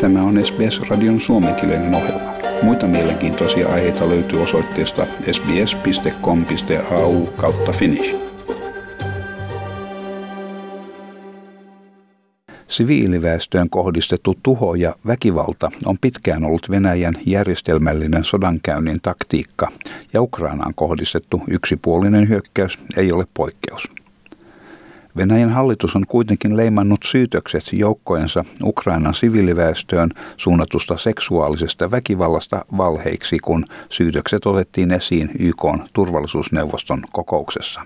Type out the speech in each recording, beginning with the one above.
Tämä on SBS-radion suomenkielinen ohjelma. Muita mielenkiintoisia aiheita löytyy osoitteesta sbs.com.au kautta finnish. Siviiliväestöön kohdistettu tuho ja väkivalta on pitkään ollut Venäjän järjestelmällinen sodankäynnin taktiikka, ja Ukrainaan kohdistettu yksipuolinen hyökkäys ei ole poikkeus. Venäjän hallitus on kuitenkin leimannut syytökset joukkojensa Ukrainan siviiliväestöön suunnatusta seksuaalisesta väkivallasta valheiksi, kun syytökset otettiin esiin YK turvallisuusneuvoston kokouksessa.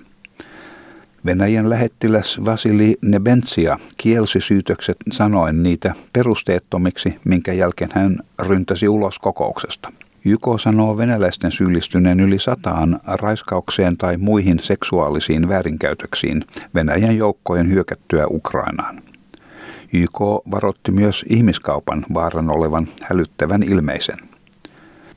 Venäjän lähettiläs Vasili Nebentsia kielsi syytökset sanoen niitä perusteettomiksi, minkä jälkeen hän ryntäsi ulos kokouksesta. YK sanoo venäläisten syyllistyneen yli sataan raiskaukseen tai muihin seksuaalisiin väärinkäytöksiin Venäjän joukkojen hyökättyä Ukrainaan. YK varotti myös ihmiskaupan vaaran olevan hälyttävän ilmeisen.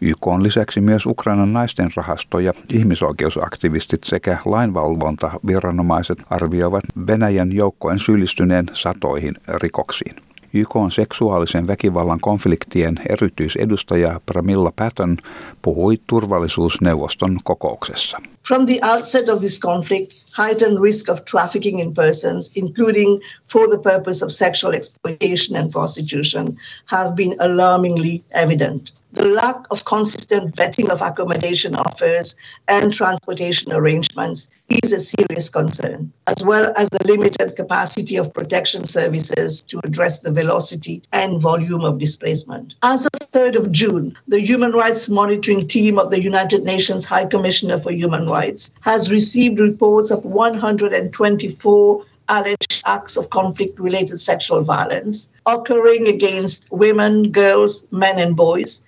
YK on lisäksi myös Ukrainan naisten rahasto ja ihmisoikeusaktivistit sekä lainvalvontaviranomaiset arvioivat Venäjän joukkojen syyllistyneen satoihin rikoksiin. YK on seksuaalisen väkivallan konfliktien erityisedustaja Pramilla Patton puhui turvallisuusneuvoston kokouksessa. From the outset of this conflict, heightened risk of trafficking in persons, including for the purpose of sexual exploitation and prostitution, have been alarmingly evident. The lack of consistent vetting of accommodation offers and transportation arrangements is a serious concern, as well as the limited capacity of protection services to address the velocity and volume of displacement. As of 3rd of June, the Human Rights Monitoring Team of the United Nations High Commissioner for Human Rights has received reports of 124 alleged acts of conflict related sexual violence occurring against women, girls, men, and boys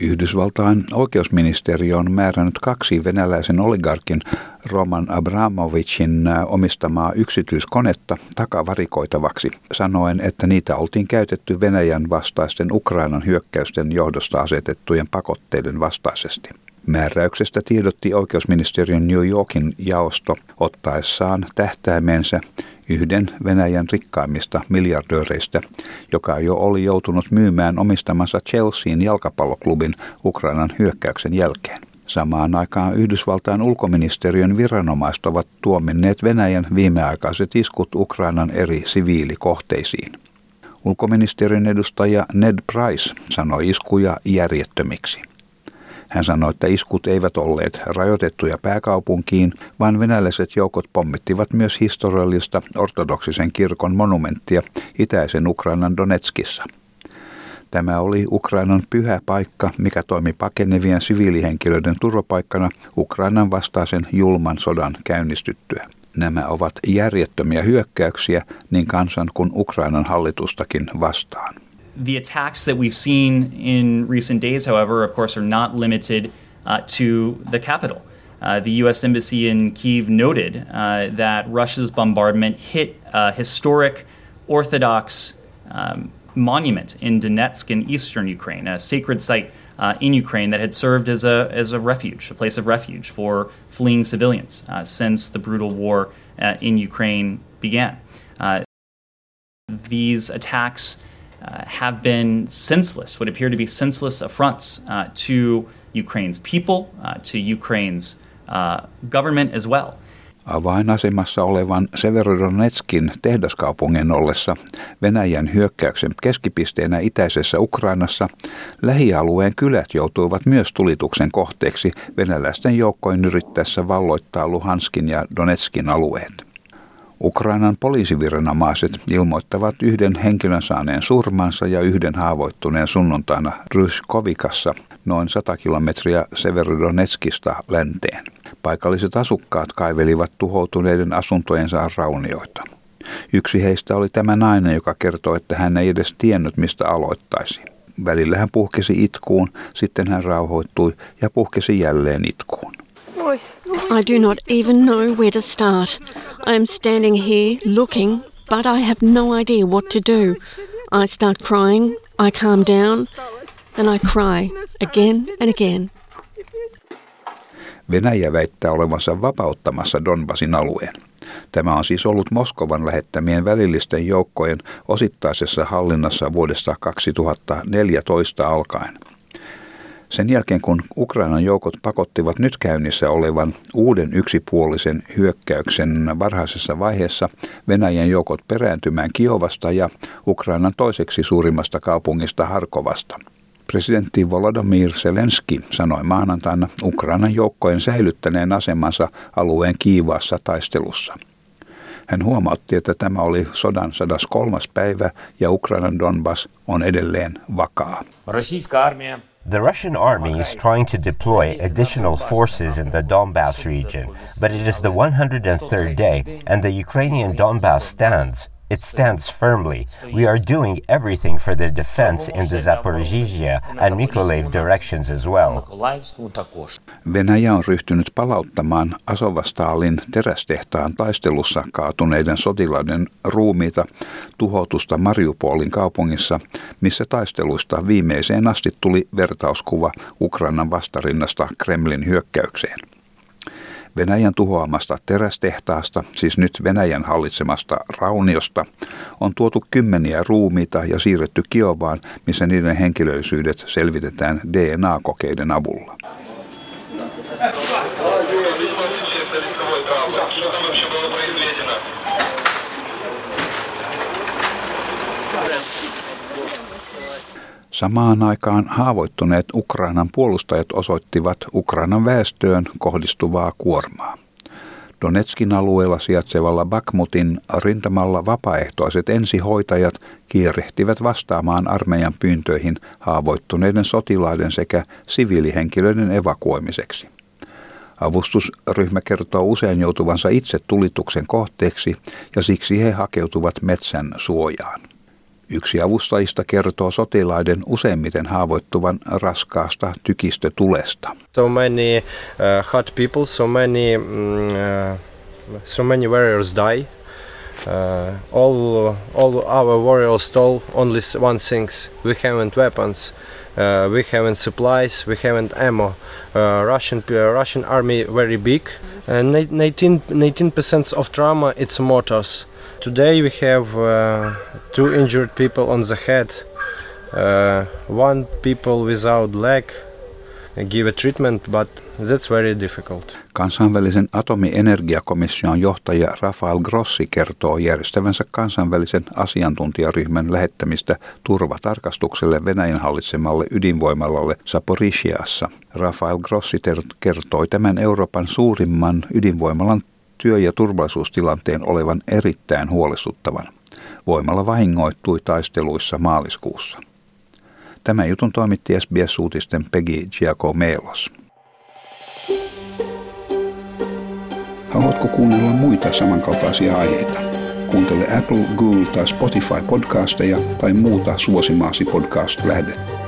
Yhdysvaltain oikeusministeriö on määrännyt kaksi venäläisen oligarkin Roman Abramovicin omistamaa yksityiskonetta takavarikoitavaksi, sanoen, että niitä oltiin käytetty Venäjän vastaisten Ukrainan hyökkäysten johdosta asetettujen pakotteiden vastaisesti. Määräyksestä tiedotti oikeusministeriön New Yorkin jaosto ottaessaan tähtäimensä yhden Venäjän rikkaimmista miljardööreistä, joka jo oli joutunut myymään omistamansa Chelsean jalkapalloklubin Ukrainan hyökkäyksen jälkeen. Samaan aikaan Yhdysvaltain ulkoministeriön viranomaiset ovat tuominneet Venäjän viimeaikaiset iskut Ukrainan eri siviilikohteisiin. Ulkoministeriön edustaja Ned Price sanoi iskuja järjettömiksi. Hän sanoi, että iskut eivät olleet rajoitettuja pääkaupunkiin, vaan venäläiset joukot pommittivat myös historiallista ortodoksisen kirkon monumenttia itäisen Ukrainan Donetskissa. Tämä oli Ukrainan pyhä paikka, mikä toimi pakenevien siviilihenkilöiden turvapaikkana Ukrainan vastaisen julman sodan käynnistyttyä. Nämä ovat järjettömiä hyökkäyksiä niin kansan kuin Ukrainan hallitustakin vastaan. The attacks that we've seen in recent days, however, of course, are not limited uh, to the capital. Uh, the U.S. Embassy in Kiev noted uh, that Russia's bombardment hit a historic Orthodox um, monument in Donetsk in eastern Ukraine, a sacred site uh, in Ukraine that had served as a, as a refuge, a place of refuge for fleeing civilians uh, since the brutal war uh, in Ukraine began. these attacks uh, have been senseless, would appear to be senseless affronts uh, to Ukraine's people, uh, to Ukraine's uh, government as well. Avainasemassa olevan Severodonetskin tehdaskaupungin ollessa Venäjän hyökkäyksen keskipisteenä itäisessä Ukrainassa lähialueen kylät joutuivat myös tulituksen kohteeksi venäläisten joukkojen yrittäessä valloittaa Luhanskin ja Donetskin alueet. Ukrainan poliisiviranomaiset ilmoittavat yhden henkilön saaneen surmansa ja yhden haavoittuneen sunnuntaina Ryskovikassa noin 100 kilometriä Severodonetskista länteen. Paikalliset asukkaat kaivelivat tuhoutuneiden asuntojensa raunioita. Yksi heistä oli tämä nainen, joka kertoi, että hän ei edes tiennyt, mistä aloittaisi. Välillä hän puhkesi itkuun, sitten hän rauhoittui ja puhkesi jälleen itkuun. I do not even know where to start. I am standing here looking, but I have no idea what to do. I start crying, I calm down, then I cry again and again. Venäjä väittää olevansa vapauttamassa Donbasin alueen. Tämä on siis ollut Moskovan lähettämien välillisten joukkojen osittaisessa hallinnassa vuodesta 2014 alkaen. Sen jälkeen kun Ukrainan joukot pakottivat nyt käynnissä olevan uuden yksipuolisen hyökkäyksen varhaisessa vaiheessa Venäjän joukot perääntymään Kiovasta ja Ukrainan toiseksi suurimmasta kaupungista Harkovasta. Presidentti Volodymyr Zelenski sanoi maanantaina Ukrainan joukkojen säilyttäneen asemansa alueen kiivaassa taistelussa. Hän huomautti, että tämä oli sodan 103. päivä ja Ukrainan Donbass on edelleen vakaa. The Russian army is trying to deploy additional forces in the Donbass region, but it is the 103rd day and the Ukrainian Donbass stands. It stands firmly. We are doing everything for the defense in the Zaporizhia and Mykolaiv directions as well. Venäjä on ryhtynyt palauttamaan Asovastalin terästehtaan taistelussa kaatuneiden sotilaiden ruumiita tuhotusta Mariupolin kaupungissa, missä taisteluista viimeiseen asti tuli vertauskuva Ukrainan vastarinnasta Kremlin hyökkäykseen. Venäjän tuhoamasta terästehtaasta, siis nyt Venäjän hallitsemasta rauniosta, on tuotu kymmeniä ruumiita ja siirretty Kiovaan, missä niiden henkilöllisyydet selvitetään DNA-kokeiden avulla. Samaan aikaan haavoittuneet Ukrainan puolustajat osoittivat Ukrainan väestöön kohdistuvaa kuormaa. Donetskin alueella sijaitsevalla Bakmutin rintamalla vapaaehtoiset ensihoitajat kiirehtivät vastaamaan armeijan pyyntöihin haavoittuneiden sotilaiden sekä siviilihenkilöiden evakuoimiseksi. Avustusryhmä kertoo usein joutuvansa itse tulituksen kohteeksi ja siksi he hakeutuvat metsän suojaan. Yksi avustajista kertoo sotilaiden useimmiten haavoittuvan raskaasta tykistötulesta. So many uh, hot people, so many, mm, uh, so many warriors die. Uh, all, all our warriors told only one thing: we haven't weapons, uh, we haven't supplies, we haven't ammo. Uh, Russian uh, Russian army very big. Uh, 19 percent of trauma it's mortars. Today we have uh, two injured people on the head, uh, one people without leg. Give a treatment, but that's very difficult. Kansainvälisen atomienergiakomission johtaja Rafael Grossi kertoo järjestävänsä kansainvälisen asiantuntijaryhmän lähettämistä turvatarkastukselle Venäjän hallitsemalle ydinvoimalalle Saporishiassa. Rafael Grossi kertoi tämän Euroopan suurimman ydinvoimalan työ- ja turvallisuustilanteen olevan erittäin huolestuttavan. Voimalla vahingoittui taisteluissa maaliskuussa. Tämän jutun toimitti SBS-uutisten Peggy Giacomelos. Haluatko kuunnella muita samankaltaisia aiheita? Kuuntele Apple, Google tai Spotify podcasteja tai muuta suosimaasi podcast-lähdettä.